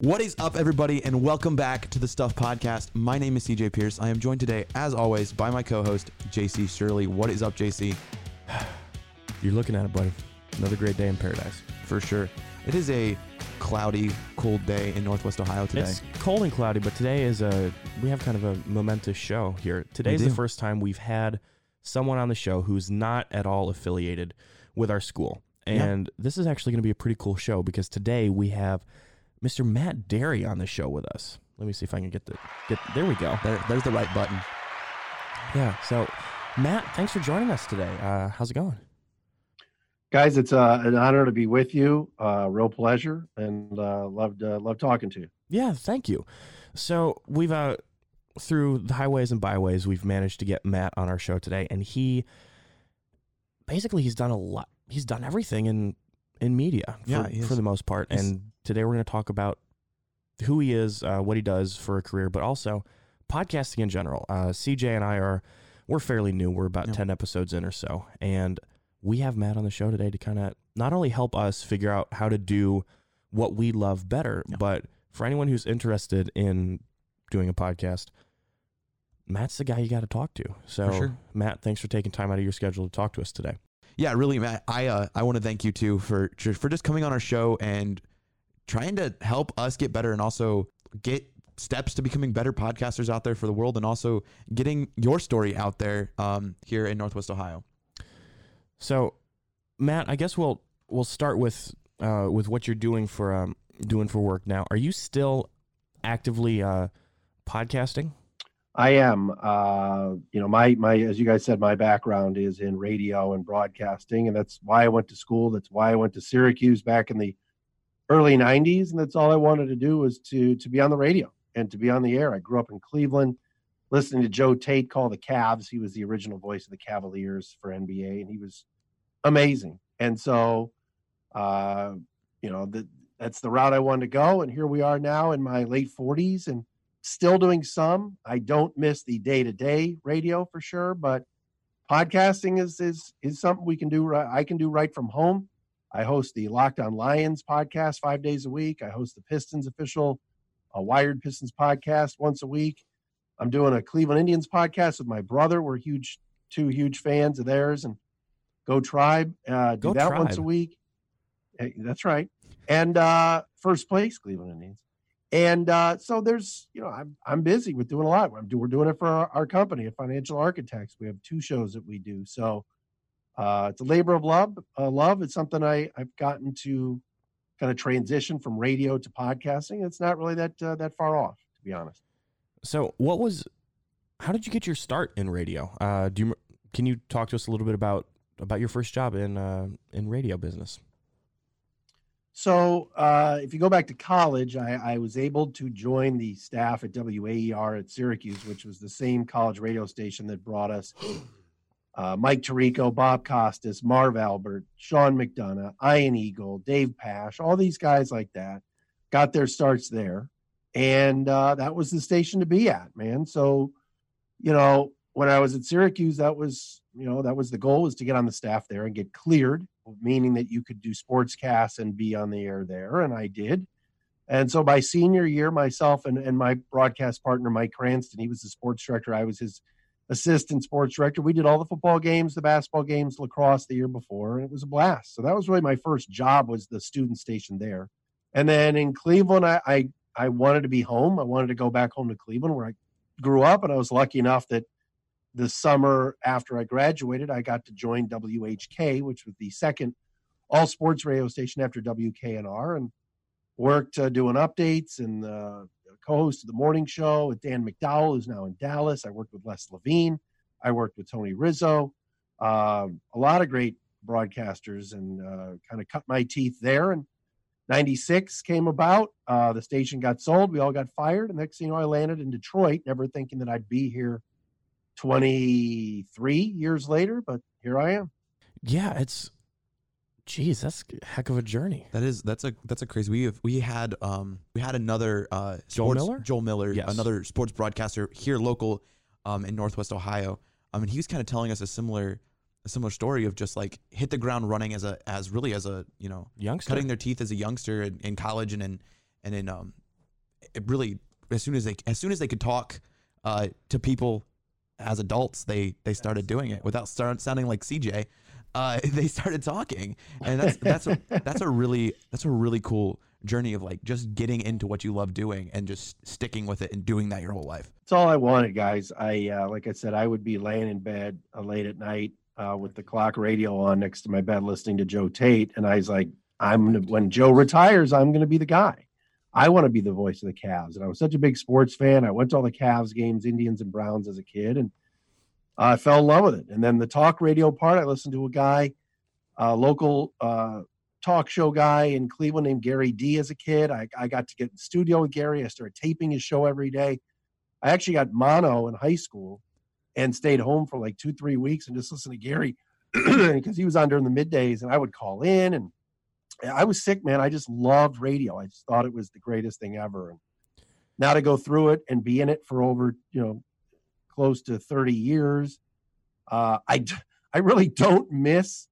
What is up, everybody, and welcome back to the Stuff Podcast. My name is CJ Pierce. I am joined today, as always, by my co-host JC Shirley. What is up, JC? You're looking at it, buddy. Another great day in paradise. For sure, it is a cloudy, cold day in Northwest Ohio today. It's cold and cloudy, but today is a we have kind of a momentous show here. Today's do. the first time we've had someone on the show who's not at all affiliated with our school. Yeah. And this is actually going to be a pretty cool show because today we have Mr. Matt Dery on the show with us. Let me see if I can get the get there we go. there, there's the right button. Yeah. So Matt, thanks for joining us today. Uh, how's it going? guys it's uh, an honor to be with you uh, real pleasure and uh, loved uh, love talking to you Yeah, thank you. So we've uh through the highways and byways, we've managed to get Matt on our show today, and he basically he's done a lot. He's done everything in in media for, Yeah, for the most part. And today we're going to talk about who he is, uh, what he does for a career, but also podcasting in general. Uh, CJ and I are we're fairly new. We're about Yeah. ten episodes in or so, and we have Matt on the show today to kind of not only help us figure out how to do what we love better, Yeah. but for anyone who's interested in doing a podcast, Matt's the guy you got to talk to. So, sure. Matt, thanks for taking time out of your schedule to talk to us today. Yeah, really, Matt. I uh, I want to thank you too for for just coming on our show and trying to help us get better and also get steps to becoming better podcasters out there for the world and also getting your story out there um, here in Northwest Ohio. So, Matt, I guess we'll we'll start with uh, with what you're doing for um, doing for work now. Are you still actively uh, podcasting? i am uh, you know my my as you guys said my background is in radio and broadcasting and that's why i went to school that's why i went to syracuse back in the early 90s and that's all i wanted to do was to to be on the radio and to be on the air. I grew up in cleveland listening to Joe Tait call the Cavs. he was the original voice of the cavaliers for nba and he was amazing. And so uh you know that that's the route i wanted to go and here we are now in my late 40s and still doing some. I don't miss the day-to-day radio for sure but podcasting is is is something we can do i can do right from home i host the Locked On Lions podcast five days a week. I host the pistons official uh, wired pistons podcast once a week. I'm doing a cleveland indians podcast with my brother. We're huge two huge fans of theirs and go tribe uh do Go that once a week. That's right. And uh first place cleveland indians. And uh, so there's, you know, I'm I'm busy with doing a lot. I'm do, we're doing it for our, our company, at Financial Architects. We have two shows that we do. So uh, it's a labor of love. Uh, love. It's something I I've gotten to kind of transition from radio to podcasting. It's not really that uh, that far off, to be honest. So, what was? How did you get your start in radio? Uh, do you can you talk to us a little bit about about your first job in uh, in radio business? So uh, if you go back to college, I, I was able to join the staff at WAER at Syracuse, which was the same college radio station that brought us uh, Mike Tirico, Bob Costas, Marv Albert, Sean McDonough, Ian Eagle, Dave Pasch, all these guys like that got their starts there. And uh, that was the station to be at, man. So, you know, when I was at Syracuse, that was, you know, that was the goal was to get on the staff there and get cleared, meaning that you could do sportscasts and be on the air there. And I did. And so by senior year, myself and, and my broadcast partner, Mike Cranston, he was the sports director. I was his assistant sports director. We did all the football games, the basketball games, lacrosse the year before, and it was a blast. So that was really my first job was the student station there. And then in Cleveland, I, I, I wanted to be home. I wanted to go back home to Cleveland where I grew up. And I was lucky enough that the summer after I graduated, I got to join WHK, which was the second all sports radio station after WKNR, and worked uh, doing updates and uh, co-host of the morning show with Dan McDowell, who's now in Dallas. I worked with Les Levine. I worked with Tony Rizzo. Um, a lot of great broadcasters, and uh, kind of cut my teeth there. And 96 came about. Uh, the station got sold. We all got fired. And next thing you know, I landed in Detroit, never thinking that I'd be here 23 years later, but here I am. Yeah, it's geez, that's a heck of a journey. That is that's a that's a crazy. We have we had um we had another uh Joel sports- Miller? Joel Miller Yes. another sports broadcaster here local um in Northwest Ohio. I mean he was kind of telling us a similar a similar story of just like hit the ground running as a as really as a you know Youngster. cutting their teeth as a youngster in, in college and in and in um it really as soon as they as soon as they could talk uh, to people as adults, they they started doing it without start, sounding like CJ. Uh, they started talking, and that's that's a, that's a really that's a really cool journey of like just getting into what you love doing and just sticking with it and doing that your whole life. That's all I wanted, guys. I uh, like I said, I would be laying in bed uh, late at night uh, with the clock radio on next to my bed, listening to Joe Tait, and I was like, I'm gonna, when Joe retires, I'm going to be the guy. I want to be the voice of the Cavs, and I was such a big sports fan. I went to all the Cavs games, Indians and Browns as a kid, and I fell in love with it. And then the talk radio part, I listened to a guy, a local uh, talk show guy in Cleveland named Gary Dee as a kid. I, I got to get in studio with Gary. I started taping his show every day. I actually got mono in high school and stayed home for like two, three weeks and just listened to Gary because he was on during the middays and I would call in and I was sick, man. I just loved radio. I just thought it was the greatest thing ever. And now to go through it and be in it for over, you know, close to 30 years, uh, I, I really don't miss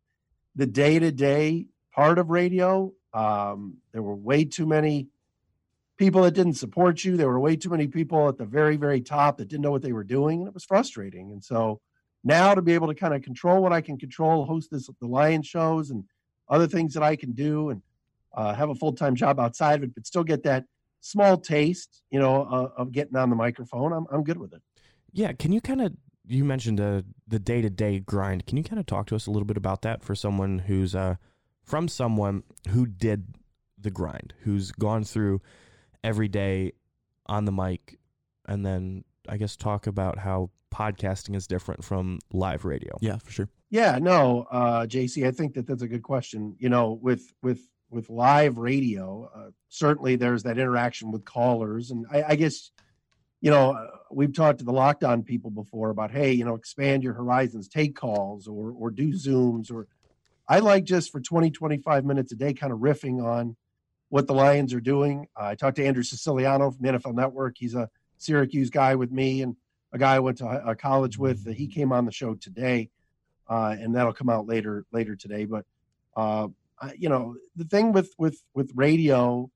the day to day part of radio. Um, there were way too many people that didn't support you. There were way too many people at the very, very top that didn't know what they were doing. And it was frustrating. And so now to be able to kind of control what I can control, host this, the Lion shows and other things that I can do and uh, have a full time job outside of it, but still get that small taste, you know, uh, of getting on the microphone. I'm, I'm good with it. Yeah. Can you kind of, you mentioned uh, the day to day grind. Can you kind of talk to us a little bit about that for someone who's uh, from someone who did the grind, who's gone through every day on the mic, and then I guess talk about how podcasting is different from live radio? Yeah, for sure. Yeah, no, uh, JC, I think that that's a good question. You know, with with with live radio, uh, certainly there's that interaction with callers, and I, I guess, you know, we've talked to the Locked On people before about, hey, you know, expand your horizons, take calls, or or do zooms, or I like just for 20, 25 minutes a day, kind of riffing on what the Lions are doing. Uh, I talked to Andrew Siciliano from NFL Network. He's a Syracuse guy with me, and a guy I went to a college with. He came on the show today uh, and that'll come out later later today. But uh, you know, the thing with with with radio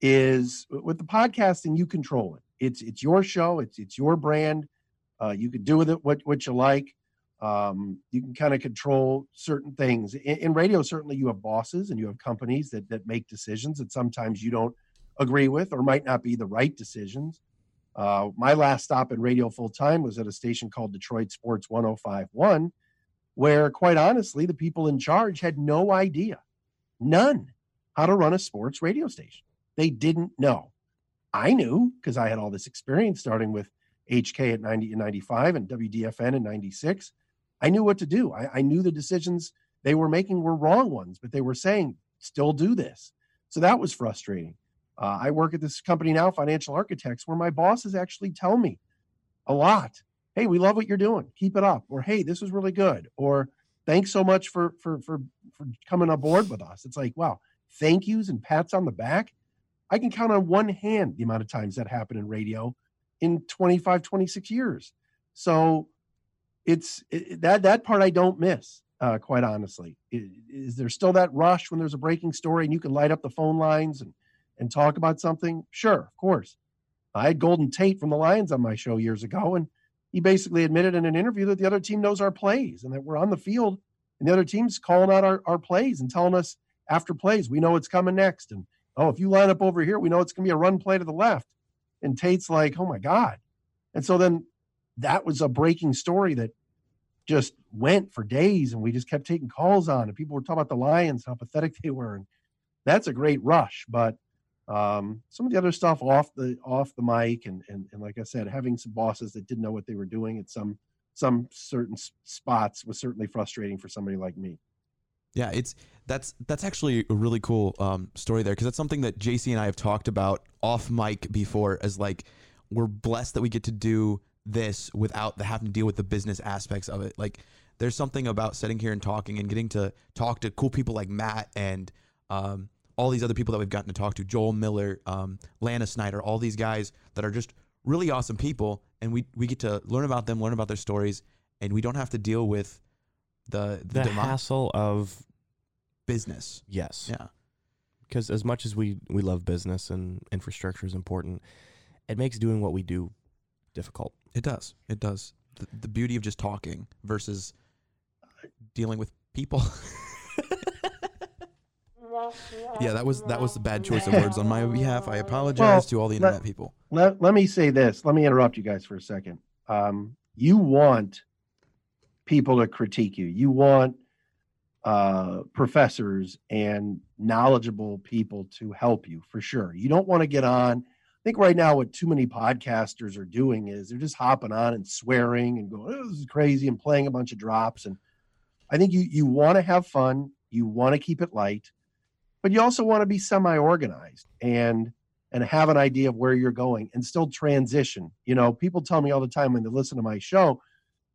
is with the podcasting, you control it. It's it's your show. It's it's your brand. Uh, you can do with it what what you like. Um, you can kind of control certain things. In, in, radio, certainly you have bosses and you have companies that that make decisions that sometimes you don't agree with or might not be the right decisions. Uh, my last stop in radio full time was at a station called Detroit Sports 1051 where quite honestly, the people in charge had no idea, none, how to run a sports radio station. They didn't know. I knew because I had all this experience starting with HK at 90 and 95 and WDFN in 96. I knew what to do. I, I knew the decisions they were making were wrong ones, but they were saying, still do this. So that was frustrating. Uh, I work at this company now, Financial Architects, where my bosses actually tell me a lot hey, we love what you're doing. Keep it up. Or hey, this was really good. Or thanks so much for for for for coming aboard with us. It's like, wow, thank yous and pats on the back. I can count on one hand the amount of times that happened in radio in 25, 26 years. So it's it, that that part I don't miss. Uh, quite honestly, is, is there still that rush when there's a breaking story and you can light up the phone lines and and talk about something? Sure, of course. I had Golden Tate from the Lions on my show years ago, and he basically admitted in an interview that the other team knows our plays and that we're on the field and the other team's calling out our, our plays and telling us after plays, we know it's coming next. And oh, if you line up over here, we know it's going to be a run play to the left. And Tate's like, oh my God. And so then that was a breaking story that just went for days and we just kept taking calls on and people were talking about the Lions, how pathetic they were. And that's a great rush. But um, some of the other stuff off the off the mic and, and and like I said, having some bosses that didn't know what they were doing at some some certain spots was certainly frustrating for somebody like me. Yeah, it's that's that's actually a really cool um, story there because that's something that JC and I have talked about off mic before. As like, we're blessed that we get to do this without the having to deal with the business aspects of it. Like, there's something about sitting here and talking and getting to talk to cool people like Matt and um, all these other people that we've gotten to talk to, Joel Miller, um, Lana Snyder, all these guys that are just really awesome people, and we we get to learn about them, learn about their stories, and we don't have to deal with the the, the hassle of business. Yes. Yeah. because as much as we we love business and infrastructure is important, it makes doing what we do difficult. It does. It does. The, the beauty of just talking versus dealing with people. yeah, that was that was the bad choice of words on my behalf. I apologize Well, to all the let- internet people. let, let me say this. Let me interrupt you guys for a second. Um, you want people to critique you. You want uh, professors and knowledgeable people to help you for sure. You don't want to get on. I think right now what too many podcasters are doing is they're just hopping on and swearing and going, oh, "This is crazy," and playing a bunch of drops. And I think you you want to have fun. You want to keep it light, but you also want to be semi-organized and and have an idea of where you're going and still transition. You know, people tell me all the time when they listen to my show,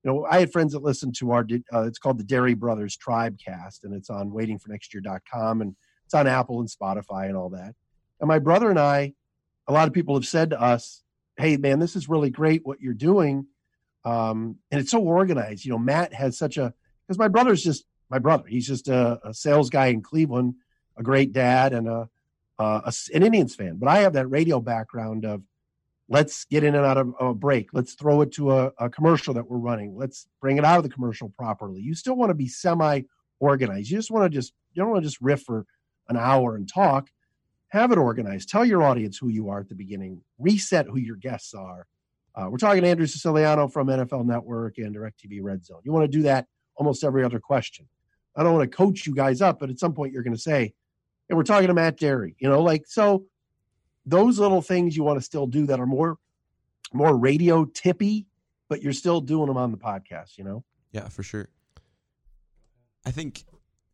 you know, I had friends that listened to our, uh, it's called the Dery Brothers Tribe Cast, and it's on waitingfornextyear.com and it's on Apple and Spotify and all that. And my brother and I, a lot of people have said to us, Hey man, this is really great what you're doing. Um, and it's so organized. You know, Matt has such a, because my brother's just my brother. He's just a, a sales guy in Cleveland, a great dad and a, uh, a an Indians fan, but I have that radio background of let's get in and out of a break. Let's throw it to a, a commercial that we're running. Let's bring it out of the commercial properly. You still want to be semi organized. You just want to just, you don't want to just riff for an hour and talk. Have it organized. Tell your audience who you are at the beginning. Reset who your guests are. Uh, we're talking to Andrew Siciliano from NFL Network and DirecTV Red Zone. You want to do that almost every other question. I don't want to coach you guys up, but at some point you're going to say, and we're talking to Matt Dery, you know, like so those little things you want to still do that are more more radio tippy, but you're still doing them on the podcast, you know? Yeah, for sure. I think,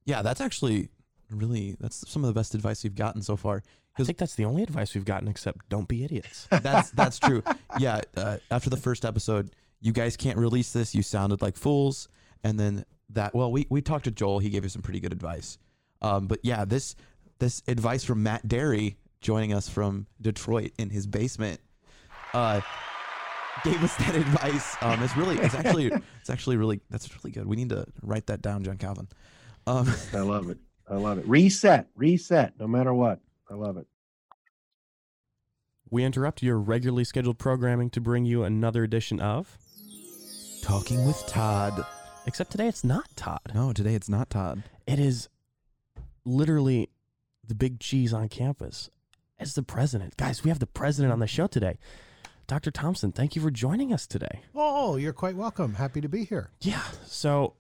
yeah, that's actually really that's some of the best advice we've gotten so far. I think that's the only advice we've gotten, except don't be idiots. That's that's true. Yeah, uh, after the first episode, you guys can't release this. You sounded like fools, and then that. Well, we we talked to Joel. He gave us some pretty good advice. Um, but yeah, this this advice from Matt Dery joining us from Detroit in his basement. Uh, gave us that advice. Um, it's really, it's actually, it's actually really, that's really good. We need to write that down, John Calvin. Um, I love it. I love it. Reset, reset, no matter what. I love it. We interrupt your regularly scheduled programming to bring you another edition of. talking with Todd. Except today it's not Todd. No, today it's not Todd. It is literally the big cheese on campus. It's the president. Guys, we have the president on the show today. Dr. Thompson, thank you for joining us today. Oh, you're quite welcome. Happy to be here. Yeah. So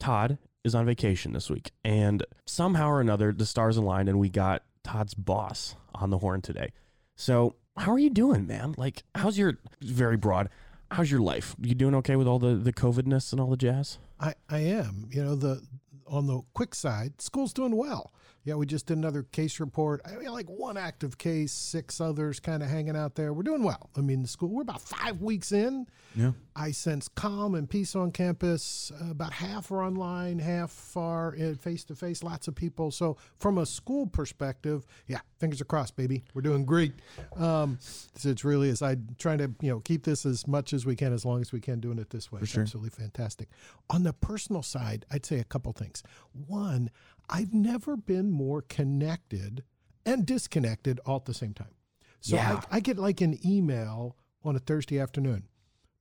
Todd is on vacation this week, and somehow or another, the stars aligned, and we got Todd's boss on the horn today. So, how are you doing, man? Like, how's your very broad? How's your life? You doing okay with all the the COVIDness and all the jazz? I, I am. You know, the on the quick side, school's doing well. Yeah, we just did another case report. I mean, like one active case, six others kind of hanging out there. We're doing well. I mean, the school, we're about five weeks in. Yeah. I sense calm and peace on campus. Uh, about half are online, half are face to face. Lots of people. So, from a school perspective, yeah, fingers are crossed, baby. We're doing great. Um, so it's really is. I trying to you know keep this as much as we can, as long as we can, doing it this way. For sure. Absolutely fantastic. On the personal side, I'd say a couple things. One, I've never been more connected and disconnected all at the same time. So Yeah. I, I get like an email on a Thursday afternoon.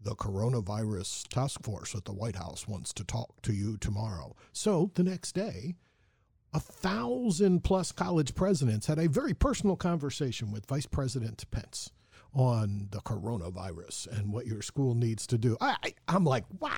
The coronavirus task force at the White House wants to talk to you tomorrow. So the next day, a thousand plus college presidents had a very personal conversation with Vice President Pence on the coronavirus and what your school needs to do. I, I, I'm like, what?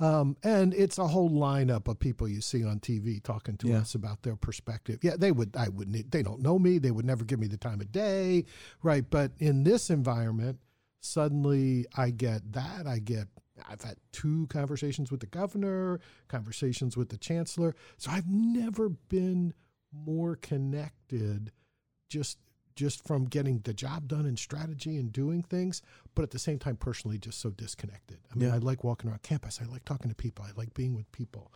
Um, and it's a whole lineup of people you see on TV talking to Yeah. us about their perspective. Yeah, they would, I would, need- they don't know me. They would never give me the time of day. Right. But in this environment, suddenly I get that. I get, I've had two conversations with the governor, conversations with the chancellor. So I've never been more connected just just from getting the job done and strategy and doing things, but at the same time personally just so disconnected. I mean, Yeah. I like walking around campus. I like talking to people. I like being with people.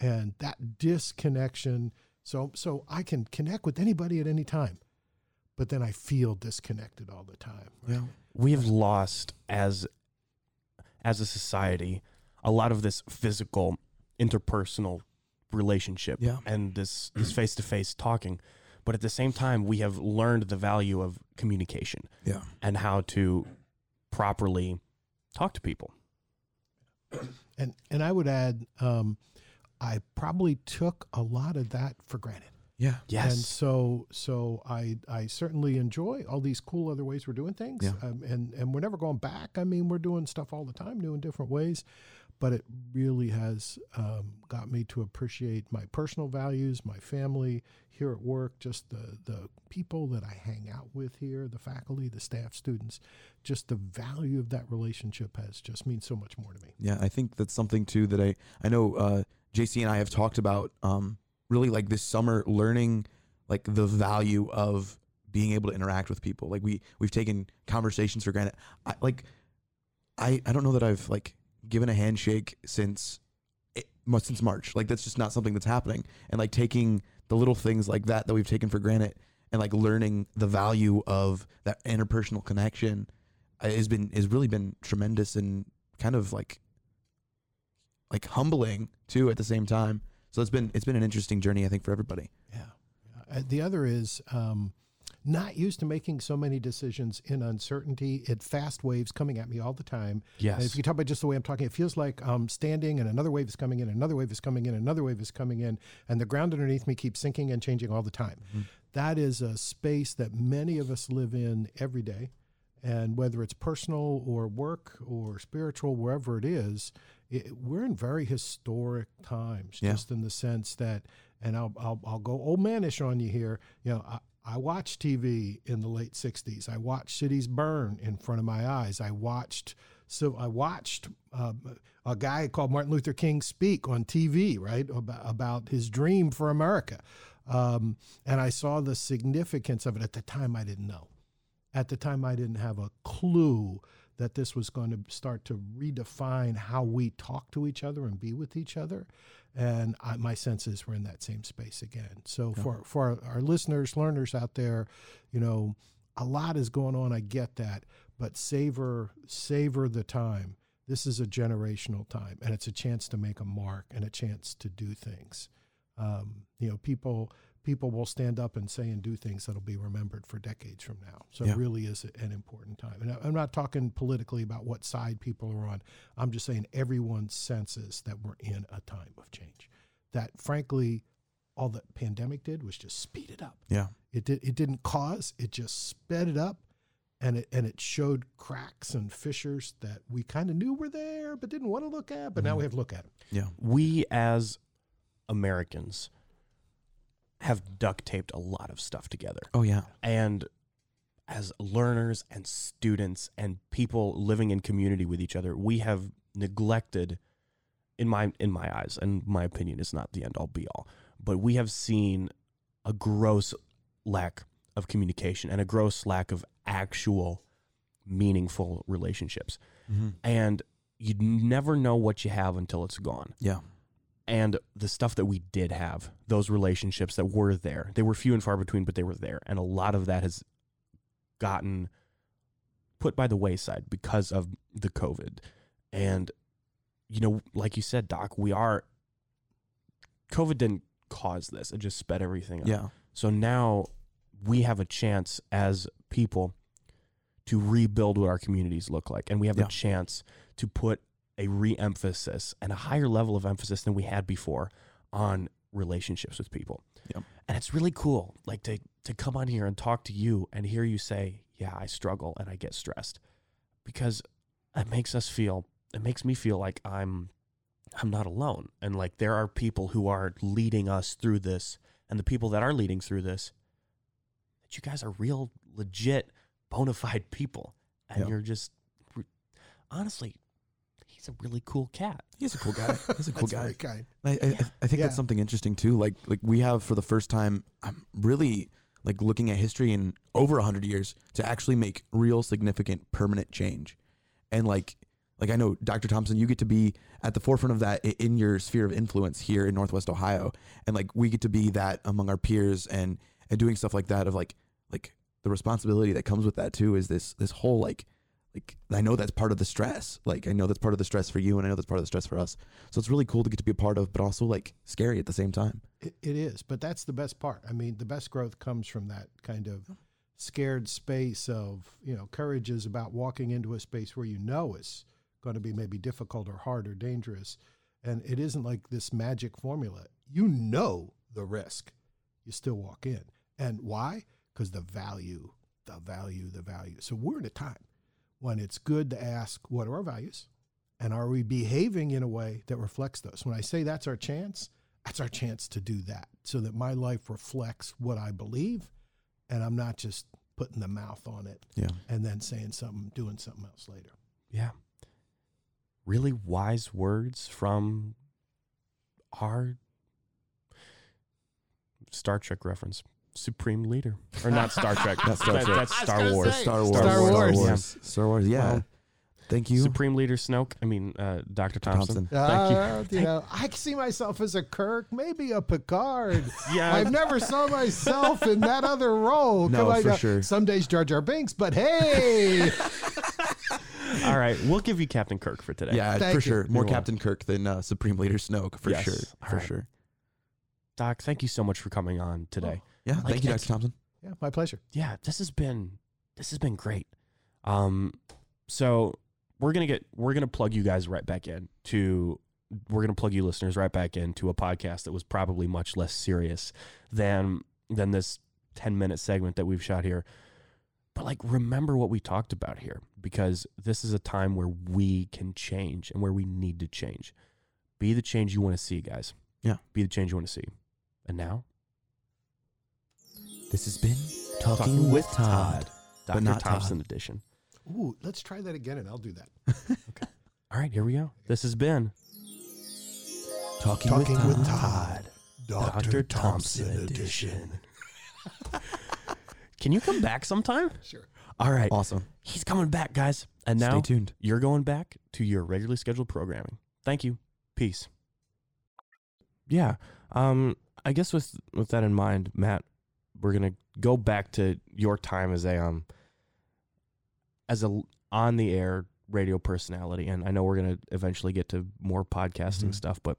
And that disconnection so so I can connect with anybody at any time. But then I feel disconnected all the time. right? Yeah. we have lost as as a society a lot of this physical interpersonal relationship Yeah. and this this face-to-face talking But at the same time, we have learned the value of communication Yeah. and how to properly talk to people. And and I would add, um, I probably took a lot of that for granted. Yeah. Yes. And so so I I certainly enjoy all these cool other ways we're doing things. Yeah. Um, and and we're never going back. I mean, we're doing stuff all the time, new in different ways. But it really has um, got me to appreciate my personal values, my family here at work, just the the people that I hang out with here, the faculty, the staff, students. Just the value of that relationship has just means so much more to me. Yeah, I think that's something too that I I know uh, JC and I have talked about. Um, really, like this summer, learning like the value of being able to interact with people. Like we we've taken conversations for granted. I, like I I don't know that I've like given a handshake since it, since March. Like that's just not something that's happening. And like taking the little things like that that we've taken for granted and like learning the value of that interpersonal connection uh, has been has really been tremendous and kind of like like humbling too at the same time. So it's been it's been an interesting journey I think for everybody. Yeah. Uh, the other is um, not used to making so many decisions in uncertainty. It fast waves coming at me all the time. yes. And if you talk about just the way I'm talking, it feels like I'm standing and another wave is coming in, another wave is coming in, another wave is coming in, and the ground underneath me keeps sinking and changing all the time. Mm-hmm. That is a space that many of us live in every day. And whether it's personal or work or spiritual, wherever it is, it, we're in very historic times, Yeah. just in the sense that, and I'll, I'll, I'll go oh, old manish on you here. You know, I, I watched TV in the late '60s. I watched cities burn in front of my eyes. I watched, so I watched uh, a guy called Martin Luther King speak on TV, right, about, about his dream for America, um, and I saw the significance of it. At the time, I didn't know. At the time, I didn't have a clue that this was going to start to redefine how we talk to each other and be with each other. And I, my sense is we're in that same space again. So for for our, our listeners, learners out there, you know, a lot is going on. I get that, but savor savor the time. This is a generational time, and it's a chance to make a mark and a chance to do things. Um, you know, people people will stand up and say and do things that'll be remembered for decades from now. So Yeah. it really is an important time. And I'm not talking politically about what side people are on. I'm just saying everyone senses that we're in a time of change. That frankly, all the pandemic did was just speed it up. Yeah. It did. It didn't cause. It just sped it up, and it and it showed cracks and fissures that we kind of knew were there, but didn't want to look at. But now Mhm. we have to look at them. Yeah. we as Americans have duct taped a lot of stuff together. Oh yeah. And as learners and students and people living in community with each other, we have neglected in my in my eyes, and my opinion is not the end all be all, but we have seen a gross lack of communication and a gross lack of actual meaningful relationships. Mm-hmm. And you never know what you have until it's gone Yeah. And the stuff that we did have, those relationships that were there, they were few and far between, but they were there. And a lot of that has gotten put by the wayside because of the COVID. And, you know, like you said, Doc, we are, COVID didn't cause this, it just sped everything up. Yeah. So now we have a chance as people to rebuild what our communities look like. And we have Yeah. a chance to put a re emphasis and a higher level of emphasis than we had before on relationships with people. Yep. And it's really cool, like to, to come on here and talk to you and hear you say, Yeah, I struggle and I get stressed because it makes us feel, it makes me feel like I'm. I'm not alone. And like there are people who are leading us through this and the people that are leading through this that you guys are real legit bona fide people and Yeah. you're just honestly he's a really cool cat He's a cool guy. He's a cool That's guy. very kind. I, I, Yeah. I think Yeah. that's something interesting too. Like like we have for the first time, I'm really like looking at history in over hundred years to actually make real significant permanent change, and like like I know Dr. Thompson, you get to be at the forefront of that in your sphere of influence here in Northwest Ohio, and like we get to be that among our peers and and doing stuff like that of like like the responsibility that comes with that too is this this whole like like I know that's part of the stress. Like I know that's part of the stress for you, and I know that's part of the stress for us. So it's really cool to get to be a part of, but also like scary at the same time. It, it is, but that's the best part. I mean, the best growth comes from that kind of scared space of, you know, courage is about walking into a space where you know is going to be maybe difficult or hard or dangerous. And it isn't like this magic formula. You know the risk. You still walk in. And why? Because the value, the value, the value. So we're in a time when it's good to ask, what are our values? And are we behaving in a way that reflects those? When I say that's our chance, that's our chance to do that so that my life reflects what I believe and I'm not just putting the mouth on it Yeah. and then saying something, doing something else later. Yeah. Really wise words from our Star Trek reference. Supreme leader. Or not Star Trek. Not Star That- Trek. That's I was Star gonna Wars. say. Star Wars. Star Wars. Star Yeah. Wars. Star Wars. Yeah. Well, Thank you, Supreme leader Snoke. I mean, uh, Dr. Thompson. Thompson. Thank you. Uh, you know, I see myself as a Kirk, maybe a Picard. Yeah. I've never saw myself in that other role. No, Come on, for uh, sure. Some days Jar Jar Binks, but hey, All right. We'll give you Captain Kirk for today. Yeah, Thank for you. sure. More You're Captain Kirk than uh, Supreme Leader Snoke, for Yes. sure. All For right. sure. Doc, thank you so much for coming on today. Yeah. Like, thank you, it's- Dr. Thompson. yeah, my pleasure. yeah, this has been this has been great. Um, so we're gonna get we're gonna plug you guys right back in to we're gonna plug you listeners right back into a podcast that was probably much less serious than than this ten minute segment that we've shot here. But like, remember what we talked about here because this is a time where we can change and where we need to change. Be the change you want to see, guys. Yeah. Be the change you want to see. And now, This has been Talking, Talking with with Todd. Dr. not Thompson edition. Ooh, let's try that again, and I'll do that. Okay. All right, here we go. This has been Talking, Talking with, with Todd. Todd. Dr. Thompson edition. Can you come back sometime? Sure. All right. Awesome. He's coming back, guys. And now Stay tuned. you're going back to your regularly scheduled programming. Thank you. Peace. Yeah. Um I guess with with that in mind, Matt, we're going to go back to your time as a um as a on the air radio personality and I know we're going to eventually get to more podcasting Mhm. stuff, but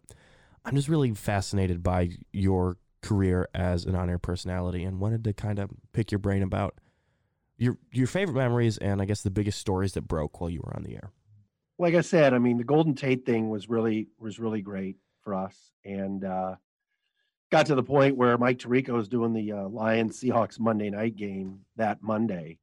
I'm just really fascinated by your career as an on-air personality and wanted to kind of pick your brain about your your favorite memories and I guess the biggest stories that broke while you were on the air. like I said, I mean, the Golden Tate thing was really was really great for us, and uh, got to the point where Mike Tirico was doing the uh, Lions Seahawks Monday night game that Monday,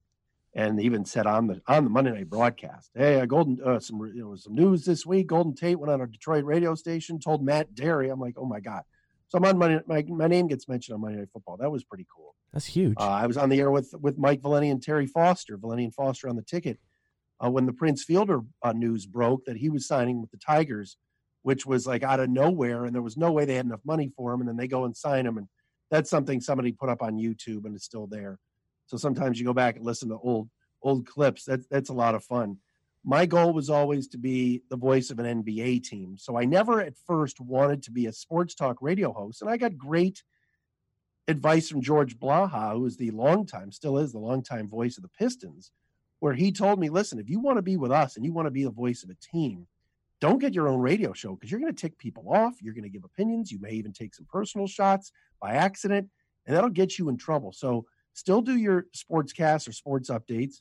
and even said on the on the Monday night broadcast, "Hey, uh, Golden, uh, some you know some news this week. Golden Tate went on a Detroit radio station, told Matt Dery. I'm like, oh my god." So I'm on Monday, my my name gets mentioned on Monday Night Football. That was pretty cool. That's huge. Uh, I was on the air with with Mike Valenti and Terry Foster, Valenti and Foster on the ticket, uh, when the Prince Fielder uh, news broke that he was signing with the Tigers, which was like out of nowhere, and there was no way they had enough money for him, and then they go and sign him, and that's something somebody put up on YouTube, and it's still there. So sometimes you go back and listen to old old clips. That's that's a lot of fun. My goal was always to be the voice of an NBA team, so I never at first wanted to be a sports talk radio host, and I got great advice from George Blaha, who is the longtime, still is the longtime voice of the Pistons, where he told me, listen, if you want to be with us and you want to be the voice of a team, don't get your own radio show because you're going to tick people off. You're going to give opinions. You may even take some personal shots by accident, and that'll get you in trouble. So still do your sports casts or sports updates.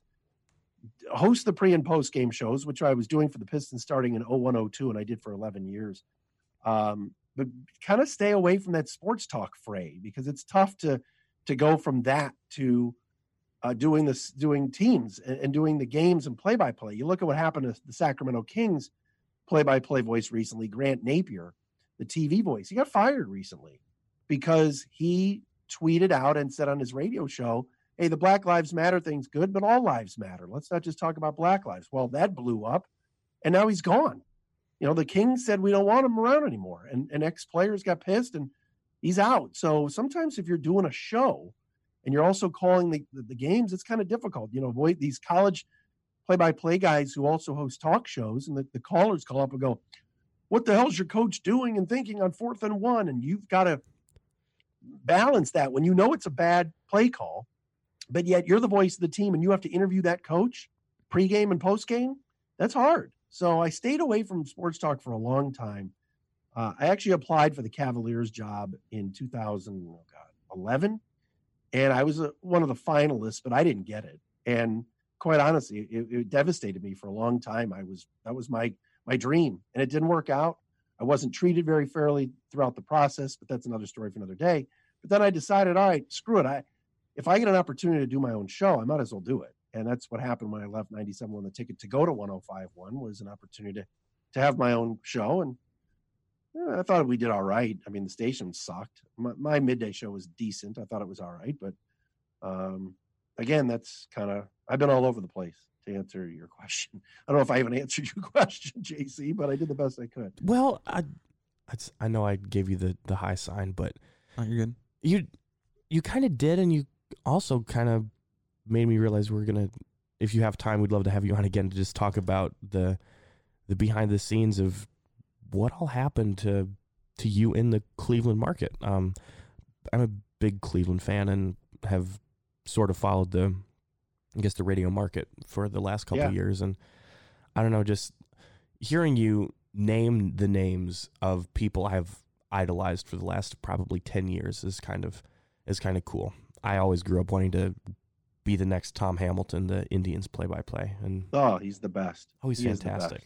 Host the pre and post game shows, which I was doing for the Pistons starting in 0102, and I did for 11 years. Um, but kind of stay away from that sports talk fray because it's tough to to go from that to uh, doing this doing teams and, and doing the games and play by play. You look at what happened to the Sacramento Kings play by play voice recently, Grant Napear, the TV voice. He got fired recently because he tweeted out and said on his radio show, "Hey, the Black Lives Matter thing's good, but all lives matter. Let's not just talk about Black lives." Well, that blew up, and now he's gone you know, the Kings said we don't want him around anymore, and and ex players got pissed, and he's out. So sometimes if you're doing a show, and you're also calling the the, the games, it's kind of difficult. You know, avoid these college play by play guys who also host talk shows, and the, the callers call up and go, "What the hell's your coach doing and thinking on fourth and one?" And you've got to balance that when you know it's a bad play call, but yet you're the voice of the team and you have to interview that coach. pregame and postgame, that's hard. So I stayed away from sports talk for a long time. Uh, I actually applied for the Cavaliers job in 2011, and I was a, one of the finalists, but I didn't get it. And quite honestly, it, it devastated me for a long time. I was that was my my dream, and it didn't work out. I wasn't treated very fairly throughout the process, but that's another story for another day. But then I decided, all right, screw it. I if I get an opportunity to do my own show, I might as well do it. And that's what happened when I left 97 when the ticket to go to 1051 was an opportunity to, to have my own show. And yeah, I thought we did all right. I mean, the station sucked. My, my midday show was decent. I thought it was all right. But um, again, that's kind of, I've been all over the place to answer your question. I don't know if I haven't answered your question, JC, but I did the best I could. Well, I, I know I gave you the, the high sign, but oh, you're good. You, you kind of did, and you also kind of made me realize we're gonna. If you have time, we'd love to have you on again to just talk about the the behind the scenes of what all happened to to you in the Cleveland market. Um, I'm a big Cleveland fan and have sort of followed the, I guess, the radio market for the last couple yeah. years, and I don't know, just hearing you name the names of people I've idolized for the last probably ten years is kind of is kind of cool. I always grew up wanting to be the next Tom Hamilton, the Indians play-by-play, and oh, he's the best. Oh, he's he fantastic.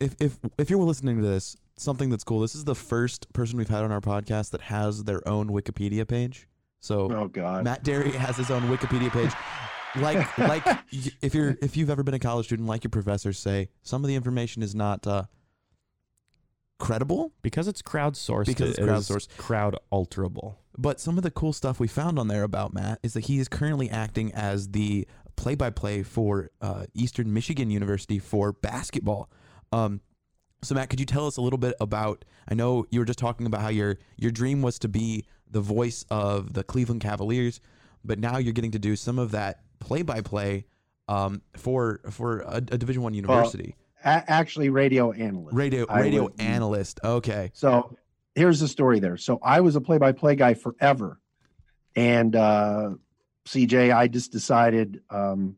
If if if you're listening to this, something that's cool. This is the first person we've had on our podcast that has their own Wikipedia page. So, oh god, Matt Dery has his own Wikipedia page. like like if you're if you've ever been a college student, like your professors say, some of the information is not uh, credible because it's crowdsourced. Because it's crowdsourced, crowd alterable. But some of the cool stuff we found on there about Matt is that he is currently acting as the play-by-play for uh, Eastern Michigan University for basketball. Um, so Matt, could you tell us a little bit about? I know you were just talking about how your your dream was to be the voice of the Cleveland Cavaliers, but now you're getting to do some of that play-by-play um, for for a, a Division One university. Well, a- actually, radio analyst. Radio radio analyst. Okay. So here's the story there. So I was a play-by-play guy forever, and uh, CJ, I just decided. Um,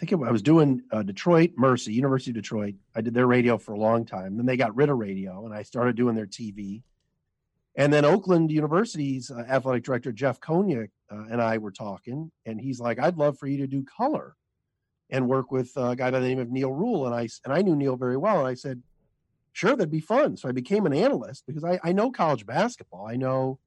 I think I was doing uh, Detroit Mercy, University of Detroit. I did their radio for a long time. Then they got rid of radio, and I started doing their TV. And then Oakland University's uh, athletic director Jeff Konya uh, and I were talking, and he's like, "I'd love for you to do color and work with a guy by the name of Neil Rule." And I and I knew Neil very well, and I said, sure, that'd be fun. So I became an analyst because I, I know college basketball. I know,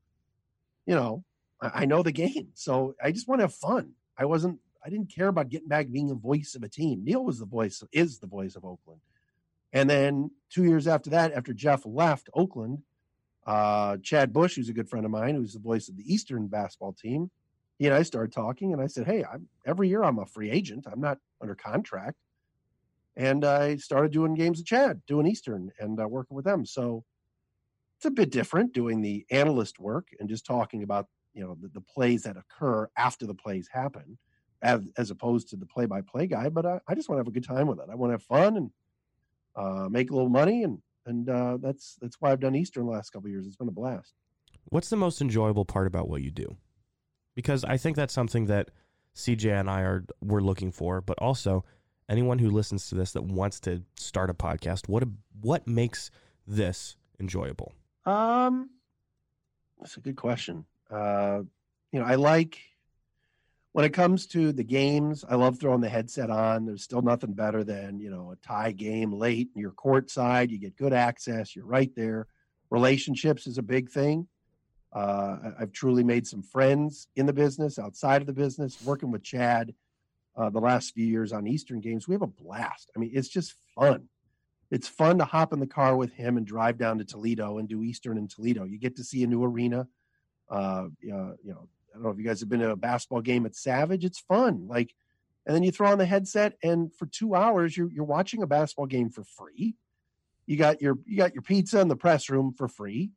you know, I, I know the game. So I just want to have fun. I wasn't, I didn't care about getting back being a voice of a team. Neil was the voice, is the voice of Oakland. And then two years after that, after Jeff left Oakland, uh, Chad Bush, who's a good friend of mine, who's the voice of the Eastern basketball team, he and I started talking, and I said, "Hey, I'm every year I'm a free agent. I'm not under contract and I started doing games of Chad, doing Eastern, and uh, working with them. So it's a bit different doing the analyst work and just talking about you know the, the plays that occur after the plays happen, as, as opposed to the play-by-play guy. But I, I just want to have a good time with it. I want to have fun and uh, make a little money, and and uh, that's that's why I've done Eastern the last couple years. It's been a blast. What's the most enjoyable part about what you do? Because I think that's something that CJ and I are we're looking for, but also anyone who listens to this that wants to start a podcast, what what makes this enjoyable? Um, that's a good question. Uh, you know, I like when it comes to the games. I love throwing the headset on. There's still nothing better than you know a tie game late. You're courtside. You get good access. You're right there. Relationships is a big thing. Uh, I've truly made some friends in the business, outside of the business, working with Chad uh, the last few years on Eastern games. We have a blast. I mean, it's just fun. It's fun to hop in the car with him and drive down to Toledo and do Eastern in Toledo. You get to see a new arena. Uh, you know, I don't know if you guys have been to a basketball game at Savage. It's fun. Like, and then you throw on the headset, and for two hours, you're you're watching a basketball game for free. You got your you got your pizza in the press room for free.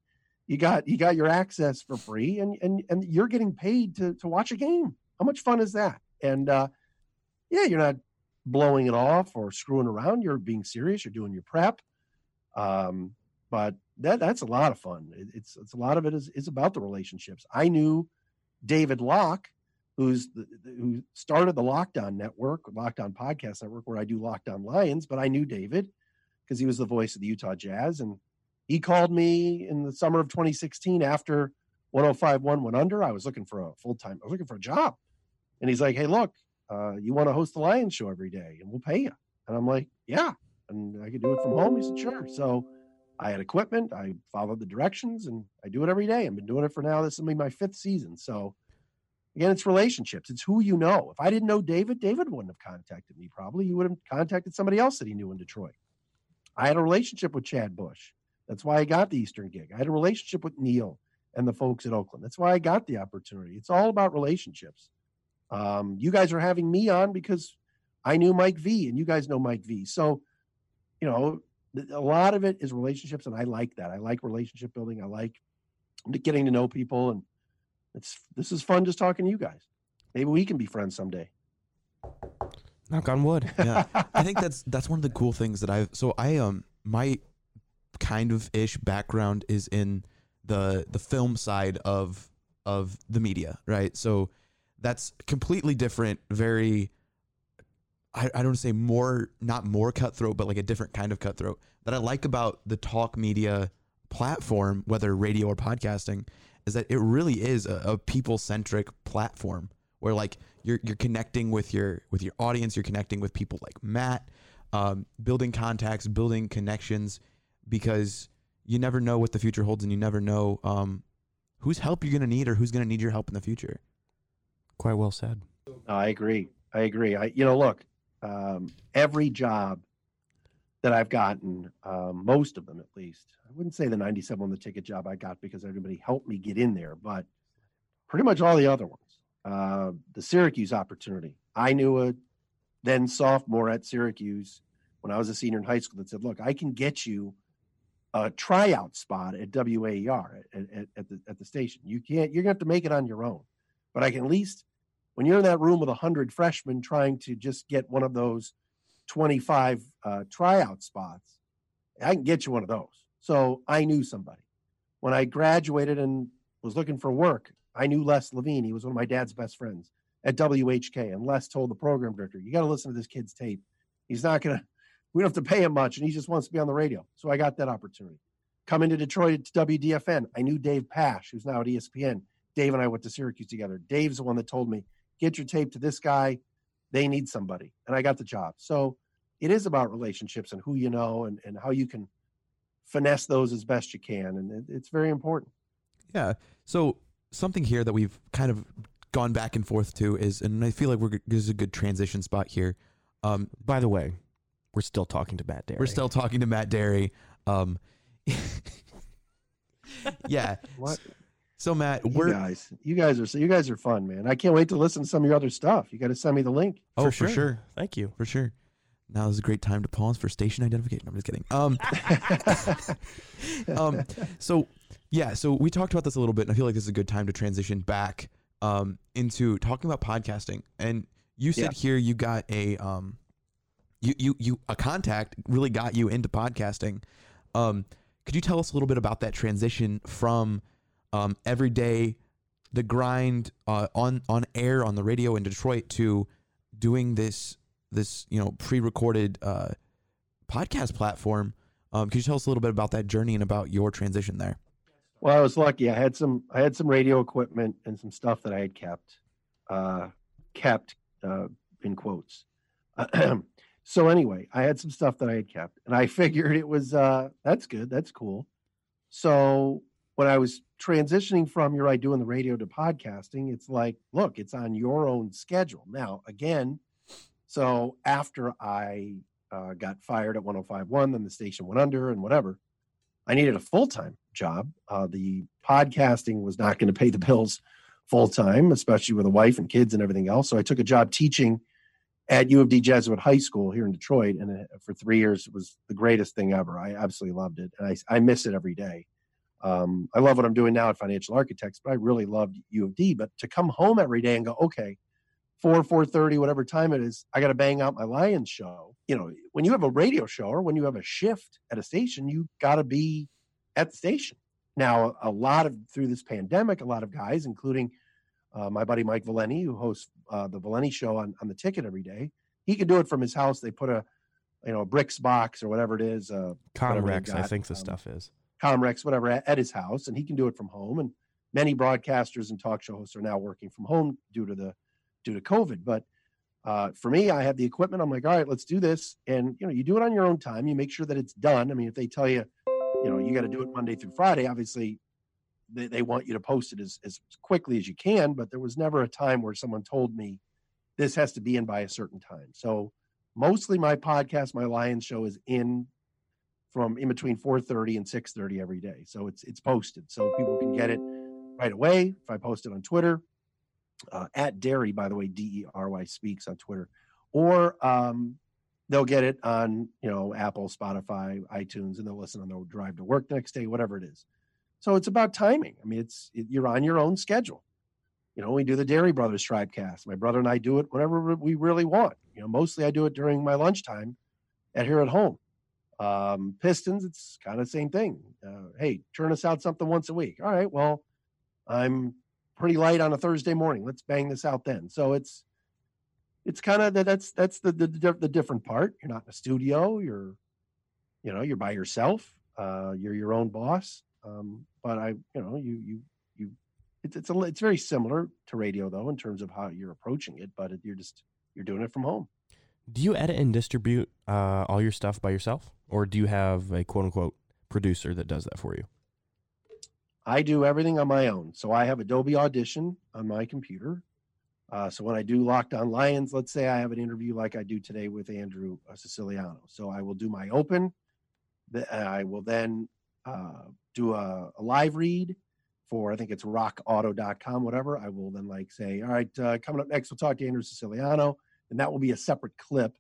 You got you got your access for free, and and and you're getting paid to to watch a game. How much fun is that? And uh, yeah, you're not blowing it off or screwing around. You're being serious. You're doing your prep. Um, but that that's a lot of fun. It, it's it's a lot of it is is about the relationships. I knew David Locke who's the, who started the Locked On Network, Locked On Podcast Network, where I do Locked On Lions. But I knew David because he was the voice of the Utah Jazz, and he called me in the summer of 2016 after 1051 went under. I was looking for a full time. I was looking for a job, and he's like, "Hey, look, uh, you want to host the Lions show every day, and we'll pay you." And I'm like, "Yeah," and I could do it from home. He said, "Sure." So I had equipment. I followed the directions, and I do it every day. I've been doing it for now. This will be my fifth season. So again, it's relationships. It's who you know. If I didn't know David, David wouldn't have contacted me. Probably he would have contacted somebody else that he knew in Detroit. I had a relationship with Chad Bush. That's why I got the Eastern gig. I had a relationship with Neil and the folks at Oakland. That's why I got the opportunity. It's all about relationships. Um, you guys are having me on because I knew Mike V, and you guys know Mike V. So, you know, a lot of it is relationships, and I like that. I like relationship building. I like getting to know people, and it's this is fun just talking to you guys. Maybe we can be friends someday. Knock on wood. yeah i think that's that's one of the cool things that I've. so i um my kind of ish background is in the the film side of of the media right so that's completely different very i, I don't want to say more not more cutthroat but like a different kind of cutthroat that i like about the talk media platform whether radio or podcasting is that it really is a, a people centric platform where like you're you're connecting with your with your audience, you're connecting with people like Matt, um, building contacts, building connections, because you never know what the future holds, and you never know um, whose help you're gonna need or who's gonna need your help in the future. Quite well said. I agree. I agree. I, you know, look, um, every job that I've gotten, um, most of them at least, I wouldn't say the 97 on the ticket job I got because everybody helped me get in there, but pretty much all the other ones. Uh, the Syracuse opportunity. I knew a then sophomore at Syracuse when I was a senior in high school that said, "Look, I can get you a tryout spot at WAER at, at, at the at the station. You can't. You're gonna have to make it on your own, but I can at least when you're in that room with a hundred freshmen trying to just get one of those 25 uh, tryout spots, I can get you one of those. So I knew somebody. When I graduated and was looking for work, I knew Les Levine. He was one of my dad's best friends at WHK. And Les told the program director, You got to listen to this kid's tape. He's not going to, we don't have to pay him much. And he just wants to be on the radio. So I got that opportunity. Coming to Detroit to WDFN, I knew Dave Pasch, who's now at ESPN. Dave and I went to Syracuse together. Dave's the one that told me, Get your tape to this guy. They need somebody. And I got the job. So it is about relationships and who you know and, and how you can finesse those as best you can. And it, it's very important. Yeah. So something here that we've kind of gone back and forth to is, and I feel like we're there's a good transition spot here. Um, By the way, we're still talking to Matt Dery. we're still talking to Matt Dery. Um, yeah. What? So Matt, You we're guys, you guys are you guys are fun, man. I can't wait to listen to some of your other stuff. You got to send me the link. oh for sure. Thank you. for sure. Now is a great time to pause for station identification. I'm just kidding. Um, um, so yeah, so we talked about this a little bit, and I feel like this is a good time to transition back um, into talking about podcasting. And you said Yeah. here you got a um, you you you a contact really got you into podcasting. Um, could you tell us a little bit about that transition from um, everyday the grind uh, on on air on the radio in Detroit to doing this this you know pre-recorded uh, podcast platform. Um, could you tell us a little bit about that journey and about your transition there? Well, I was lucky. I had some I had some radio equipment and some stuff that I had kept, uh, kept uh, in quotes. so anyway, I had some stuff that I had kept, and I figured it was uh, that's good, that's cool. So when I was transitioning from you're right doing the radio to podcasting, it's like, look, it's on your own schedule. Now, again, so after I uh, got fired at 1051, then the station went under and whatever. I needed a full time job. Uh, the podcasting was not going to pay the bills full time, especially with a wife and kids and everything else. So I took a job teaching at U of D Jesuit High School here in Detroit, and uh, for three years it was the greatest thing ever. I absolutely loved it, and I, I miss it every day. Um, I love what I'm doing now at Financial Architects, but I really loved U of D. But to come home every day and go, okay, four four thirty, whatever time it is, I got to bang out my Lions show. You know, when you have a radio show or when you have a shift at a station, you got to be at the station. Now, a lot of through this pandemic, a lot of guys, including uh, my buddy Mike Valenti, who hosts uh, the Valenti show on, on the ticket every day, he can do it from his house. They put a, you know, a bricks box or whatever it is, uh, Comrex, I think the um, stuff is. Comrex, whatever, at, at his house, and he can do it from home. And many broadcasters and talk show hosts are now working from home due to the due to COVID. But uh, for me, I have the equipment. I'm like, all right, let's do this. And you know, you do it on your own time. You make sure that it's done. I mean, if they tell you, you know, you got to do it Monday through Friday, obviously they, they want you to post it as, as quickly as you can. But there was never a time where someone told me this has to be in by a certain time. So mostly my podcast, my Lions show is in from in between 4:30 and 6:30 every day. So it's it's posted, so people can get it right away. If I post it on Twitter, uh, at Dery, by the way, D E R Y speaks on Twitter, or um, they'll get it on you know Apple, Spotify, iTunes, and they'll listen on their drive to work the next day, whatever it is. So it's about timing. I mean, it's it, you're on your own schedule. You know, we do the Dery Brothers Tribecast. My brother and I do it whenever we really want. You know, mostly I do it during my lunchtime at here at home. Um, Pistons, it's kind of the same thing. Uh, hey, turn us out something once a week. All right, well, I'm pretty light on a Thursday morning. Let's bang this out then. So it's it's kind of that that's that's the, the the different part. You're not in a studio. You're you know you're by yourself. Uh, you're your own boss. Um, but I you know you you you it's it's a it's very similar to radio though in terms of how you're approaching it. But it, you're just you're doing it from home. Do you edit and distribute uh, all your stuff by yourself, or do you have a quote unquote producer that does that for you? I do everything on my own. So I have Adobe Audition on my computer. Uh, so when I do Locked On Lions, let's say I have an interview like I do today with Andrew uh, Siciliano. So I will do my open. I will then uh, do a, a live read for, I think it's rockauto.com, whatever. I will then like say, all right, uh, coming up next, we'll talk to Andrew Siciliano. And that will be a separate clip.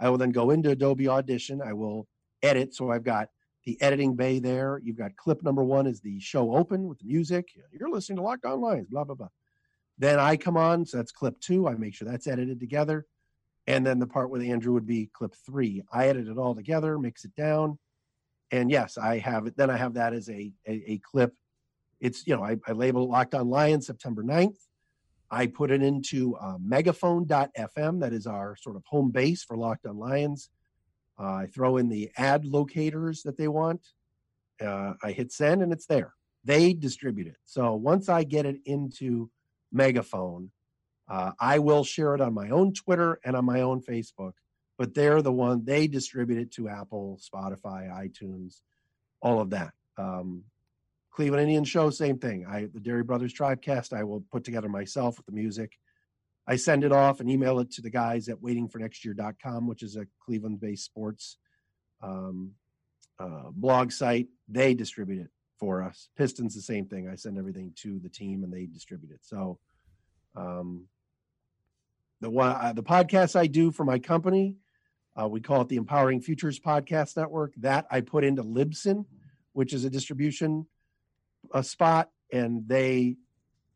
I will then go into Adobe Audition. I will edit. So I've got the editing bay there. You've got clip number one is the show open with the music. You're listening to Locked On Lions, blah, blah, blah. Then I come on, so that's clip two. I make sure that's edited together. And then the part with Andrew would be clip three. I edit it all together, mix it down. And yes, I have it. Then I have that as a, a, a clip. It's, you know, I, I label it Locked On Lions September 9th. I put it into uh, megaphone.fm. That is our sort of home base for Locked On Lions. Uh, I throw in the ad locators that they want. Uh, I hit send and it's there. They distribute it. So once I get it into Megaphone, uh, I will share it on my own Twitter and on my own Facebook. But they're the one they distribute it to Apple, Spotify, iTunes, all of that. Um, Cleveland Indian show, same thing. I the Dery Brothers Tribecast, I will put together myself with the music. I send it off and email it to the guys at waitingfornextyear.com, which is a Cleveland based sports um, uh, blog site. They distribute it for us. Pistons, the same thing. I send everything to the team and they distribute it. So, um, the one, uh, the podcast I do for my company, uh, we call it the Empowering Futures Podcast Network. That I put into Libsyn, which is a distribution a spot, and they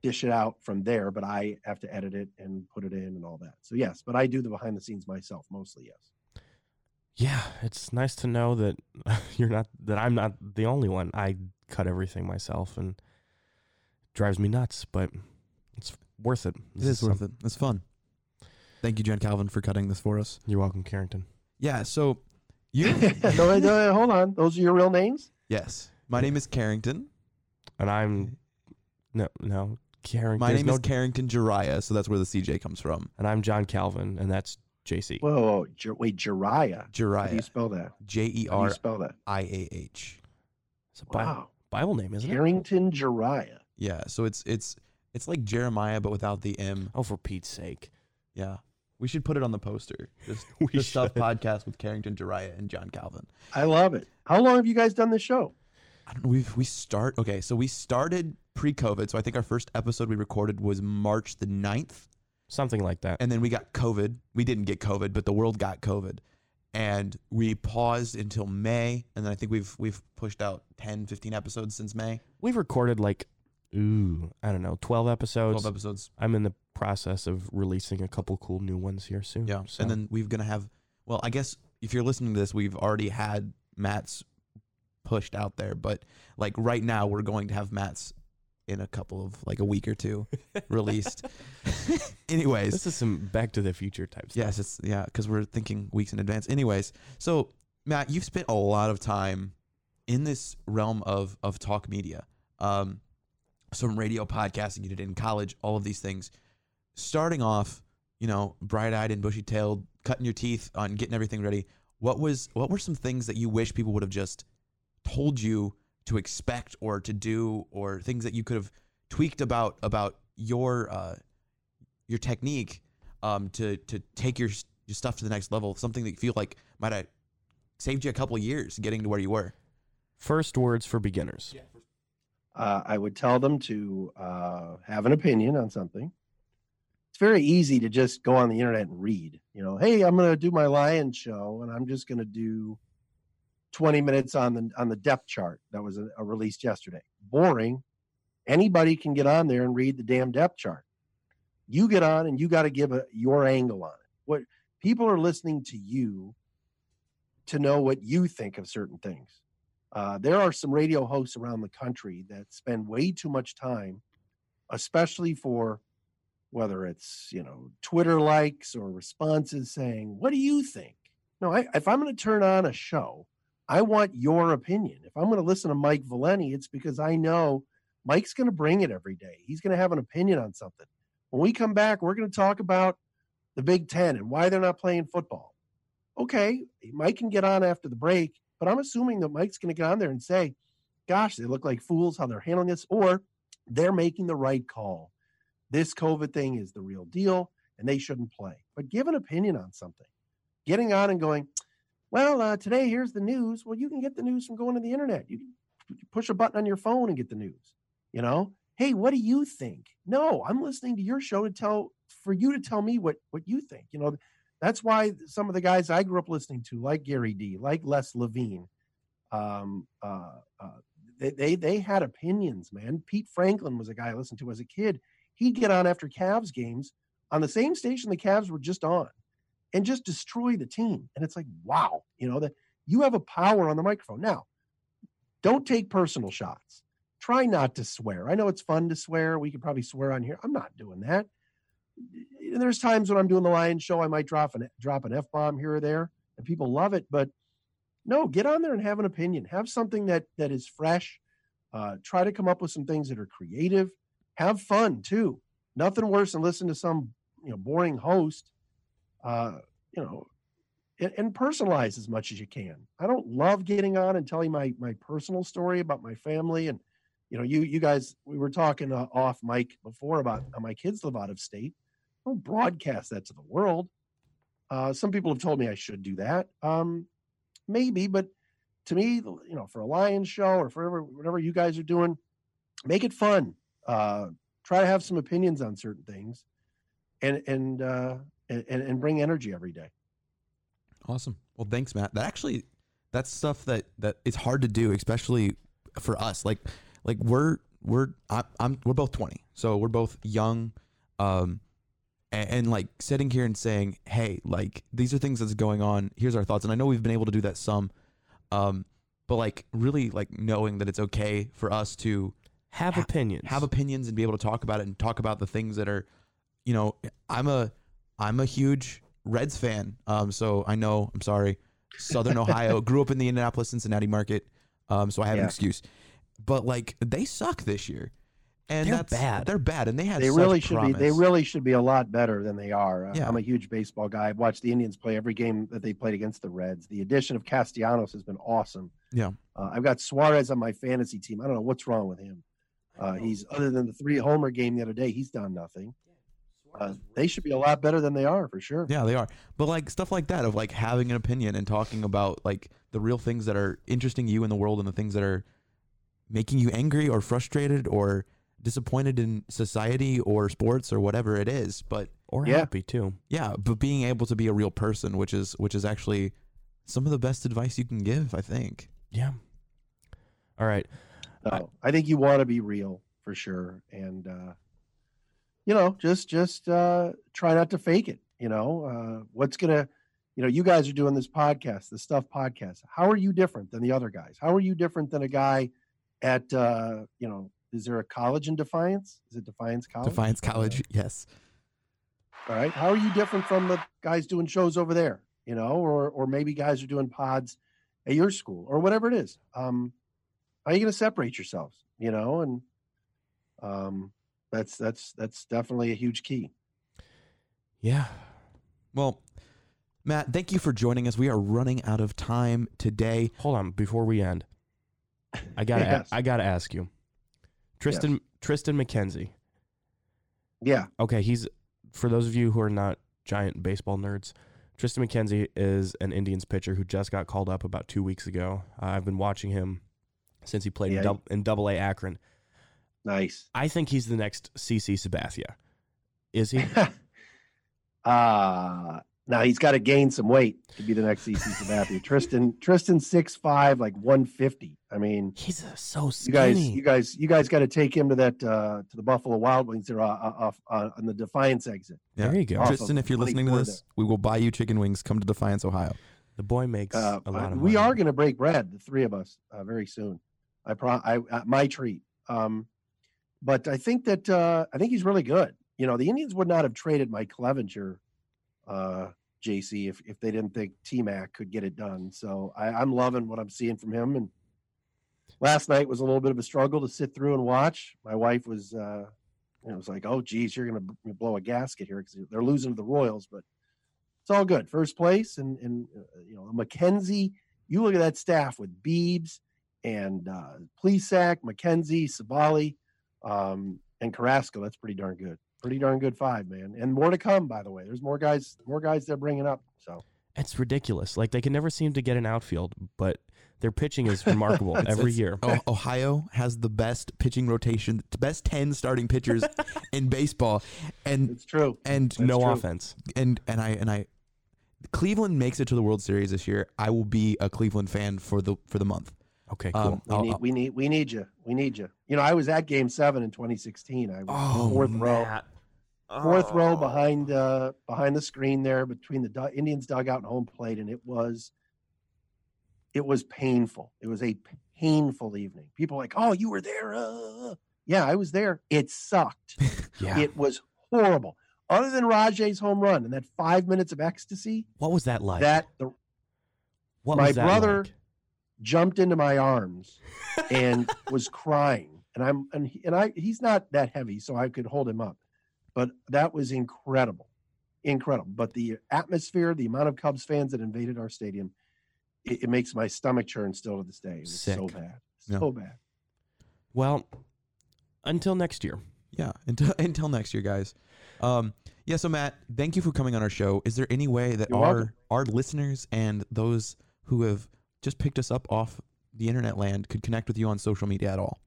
dish it out from there, but I have to edit it and put it in and all that. So yes, but I do the behind the scenes myself mostly. Yes. Yeah, it's nice to know that you're not that I'm not the only one. I cut everything myself and it drives me nuts, but it's worth it. It is worth it. It's fun. Thank you, Jen Calvin, for cutting this for us. You're welcome, Carrington. Yeah. So you, no, no, hold on. Those are your real names? yes. My name is Carrington. And I'm no no Carrington. My name no, is Carrington Jariah, so that's where the CJ comes from. and I'm John Calvin, and that's JC. Whoa, whoa, Jer- wait, Jariah. How do you Jariah. spell that? J E How do you R spell that? I A H. It's a Bi- Wow. Bible name, isn't it? Carrington Jariah. Yeah. So it's it's it's like Jeremiah, but without the M. Oh, for Pete's sake. Yeah. We should put it on the poster. Just We the stuff should. podcast with Carrington Jariah and John Calvin. I love it. How long have you guys done this show? I don't know. We've we start okay. So we started pre-COVID. So I think our first episode we recorded was March the 9th. Something like that. and then we got COVID. We didn't get COVID, but the world got COVID, and we paused until May. And then I think we've we've pushed out 10, 15 episodes since May. We've recorded like ooh, I don't know, 12 episodes. Twelve episodes. I'm in the process of releasing a couple cool new ones here soon. Yeah, So. and then we're gonna have. Well, I guess if you're listening to this, we've already had Matt's pushed out there, but like right now, we're going to have Matt's in a couple of like a week or two released. Anyways, This is some Back to the Future type stuff. yes, it's yeah, because we're thinking weeks in advance. Anyways, so Matt, you've spent a lot of time in this realm of of talk media. Um, some radio podcasting you did in college, all of these things. Starting off, you know, bright eyed and bushy tailed, cutting your teeth on getting everything ready. What was what were some things that you wish people would have just told you to expect or to do, or things that you could have tweaked about about your uh, your technique um, to to take your, your stuff to the next level? Something that you feel like might have saved you a couple of years getting to where you were. First words for beginners. uh, I would tell them to uh, have an opinion on something. It's very easy to just go on the internet and read. You know, hey, I'm going to do my lion show, and I'm just going to do 20 minutes on the on the depth chart that was a, a released yesterday. Boring. Anybody can get on there and read the damn depth chart. You get on and you got to give a, your angle on it. What people are listening to you to know what you think of certain things. Uh, there are some radio hosts around the country that spend way too much time, especially for whether it's you know Twitter likes or responses saying, "What do you think?" No, I, if I'm going to turn on a show, I want your opinion. If I'm going to listen to Mike Valenti, it's because I know Mike's going to bring it every day. He's going to have an opinion on something. When we come back, we're going to talk about the Big Ten and why they're not playing football. Okay, Mike can get on after the break, but I'm assuming that Mike's going to get on there and say, gosh, they look like fools how they're handling this, or they're making the right call. This COVID thing is the real deal and they shouldn't play. But give an opinion on something. Getting on and going, well, uh, today here's the news. Well, you can get the news from going to the internet. You can push a button on your phone and get the news. You know, hey, what do you think? No, I'm listening to your show to tell for you to tell me what what you think. You know, that's why some of the guys I grew up listening to, like Gary Dee, like Les Levine, um, uh, uh, they, they they had opinions, man. Pete Franklin was a guy I listened to as a kid. He'd get on after Cavs games on the same station the Cavs were just on, and just destroy the team. And it's like, wow, you know that you have a power on the microphone. Now, don't take personal shots. Try not to swear. I know it's fun to swear. We could probably swear on here. I'm not doing that. There's times when I'm doing the Lion show, I might drop an drop an f bomb here or there, and people love it. But no, get on there and have an opinion. Have something that that is fresh. Uh, try to come up with some things that are creative. Have fun too. Nothing worse than listen to some you know boring host. Uh, you know, and, and personalize as much as you can. I don't love getting on and telling my my personal story about my family and you know you you guys we were talking uh, off mic before about my kids live out of state. I don't broadcast that to the world. Uh, some people have told me I should do that. Um, maybe, but to me, you know, for a Lions show or for whatever, whatever you guys are doing, make it fun. Uh, try to have some opinions on certain things, and and uh, and and bring energy every day. Awesome. Well, thanks, Matt. That actually, that's stuff that that is hard to do, especially for us. Like, like we're we're I, I'm we're both 20, so we're both young, um, and, and like sitting here and saying, hey, like these are things that's going on. Here's our thoughts, and I know we've been able to do that some, um, but like really like knowing that it's okay for us to Have Ha- opinions. have opinions and be able to talk about it and talk about the things that are, you know, I'm a I'm a huge Reds fan. Um, so I know I'm sorry, Southern Ohio. Grew up in the Indianapolis Cincinnati market. Um, so I have an excuse. But like they suck this year, and They're that's bad. They're bad, and they had They really should be. They really should be a lot better than they are. Uh, Yeah. I'm a huge baseball guy. I've watched the Indians play every game that they played against the Reds. The addition of Castellanos has been awesome. Yeah. Uh, I've got Suarez on my fantasy team. I don't know what's wrong with him. Uh, he's other than the three homer game the other day, he's done nothing. Uh, they should be a lot better than they are for sure. Yeah, they are. But like stuff like that of like having an opinion and talking about like the real things that are interesting you in the world and the things that are making you angry or frustrated or disappointed in society or sports or whatever it is. But or Yeah. happy too. yeah, but being able to be a real person, which is which is actually some of the best advice you can give, I think. Yeah. All right. So I think you want to be real for sure, and uh, you know, just just uh, try not to fake it. You know, uh, what's gonna, you know, you guys are doing this podcast, the Stuff Podcast. How are you different than the other guys? How are you different than a guy at uh, you know is there a college in Defiance? Is it Defiance College? Defiance College, yes. All right. How are you different from the guys doing shows over there? You know, or or maybe guys are doing pods at your school or whatever it is. Um, how are you going to separate yourselves? You know, and um, that's that's that's definitely a huge key. Yeah. Well, Matt, thank you for joining us. We are running out of time today. Hold on before we end. I gotta Yes. I gotta ask you, Tristan Tristan McKenzie. Yeah. Okay, he's for those of you who are not giant baseball nerds. Tristan McKenzie is an Indians pitcher who just got called up about two weeks ago. Uh, I've been watching him since he played Yeah. in, dub, in Double A Akron. Nice. I think he's the next CC Sabathia. Is he? uh now he's got to gain some weight to be the next CC Sabathia. Tristan Tristan six five like one fifty. I mean, He's uh, so you guys you guys you guys got to take him to that uh to the Buffalo Wild Wings there uh, uh, uh, on the Defiance exit. Yeah. There you go. Tristan, if you're listening to 24 this, we will buy you chicken wings. Come to Defiance, Ohio. The boy makes Uh, a lot of we money. are going to break bread, the three of us, uh, very soon. I pro I uh, my treat. Um, but I think that uh, I think he's really good. You know, the Indians would not have traded Mike Clevinger, uh, JC, if if they didn't think T Mac could get it done. So I, I'm loving what I'm seeing from him. And last night was a little bit of a struggle to sit through and watch. My wife was, uh, it was like, oh, geez, you're going to blow a gasket here because they're losing to the Royals, but it's all good. First place, and and uh, you know McKenzie. You look at that staff with Beebs and uh, Plesac, McKenzie, Civale, um, and Carrasco. That's pretty darn good. Pretty darn good five, man. And more to come, by the way. There's more guys, more guys they're bringing up. So It's ridiculous. Like they can never seem to get an outfield, but their pitching is remarkable It's- every it's- year. Oh, Ohio has the best pitching rotation, the best 10 starting pitchers in baseball. And it's true. and That's no true. offense. and and I and I Cleveland makes it to the World Series this year. I will be a Cleveland fan for the for the month. Okay, cool. Um, We I'll- need, we need, we need you. We need you. You know, I was at Game Seven in 2016. I was oh, fourth row. Matt. fourth row Oh. behind uh behind the screen there between the du- Indians dugout and home plate and it was it was painful. It was a painful evening. People were like, "Oh, you were there." Uh. Yeah, I was there. It sucked. Yeah. It was horrible. Other than Rajai's home run and that 5 minutes of ecstasy, what was that like? that the what my brother- like? Jumped into my arms and was crying and i'm and, he, and i he's not that heavy so i could hold him up but that was incredible incredible but the atmosphere the amount of cubs fans that invaded our stadium it, it makes my stomach churn still to this day it was so Sick. bad Yeah. so bad Well, until next year. Yeah, until until next year, guys. Um, yeah. So Matt, thank you for coming on our show. Is there any way that You're our welcome. our listeners and those who have just picked us up off the internet land could connect with you on social media at all?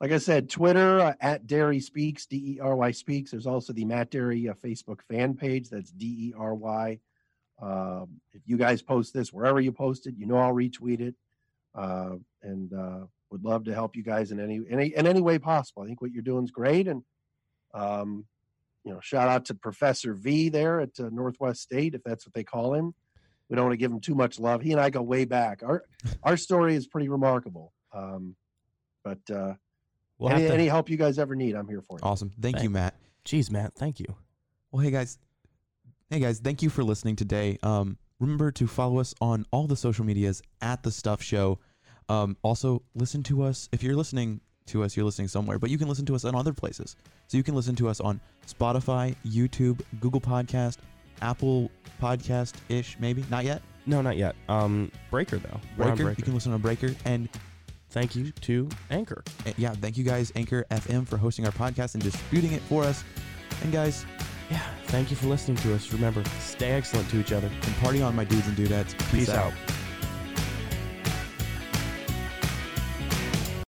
like i said twitter uh, at Dery speaks d-e-r-y speaks. There's also the matt Dery uh, facebook fan page. That's d-e-r-y um, if you guys post this wherever you post it you know i'll retweet it. Uh, and uh, would love to help you guys in any, any in any way possible. I think what you're doing is great. And um, you know shout out to professor v there at uh, northwest state if that's what they call him we don't want to give him too much love he and i go way back our our story is pretty remarkable um, but uh, We'll any, to, any help you guys ever need, I'm here for you. Awesome. Thank you, Matt. Jeez, Matt, thank you. Well, hey guys, hey guys, thank you for listening today. Um, remember to follow us on all the social medias at the Stuff Show. Um, also listen to us if you're listening to us, you're listening somewhere, but you can listen to us on other places. So you can listen to us on Spotify, YouTube, Google Podcast, Apple Podcast ish, maybe not yet. No, not yet. Um, Breaker though. We're on Breaker, Breaker. you can listen on Breaker, and Thank you to Anchor. uh, yeah, thank you guys, Anchor FM, for hosting our podcast and distributing it for us. And guys, Yeah, thank you for listening to us. Remember, stay excellent to each other. and party on, my dudes and dudettes. Peace out.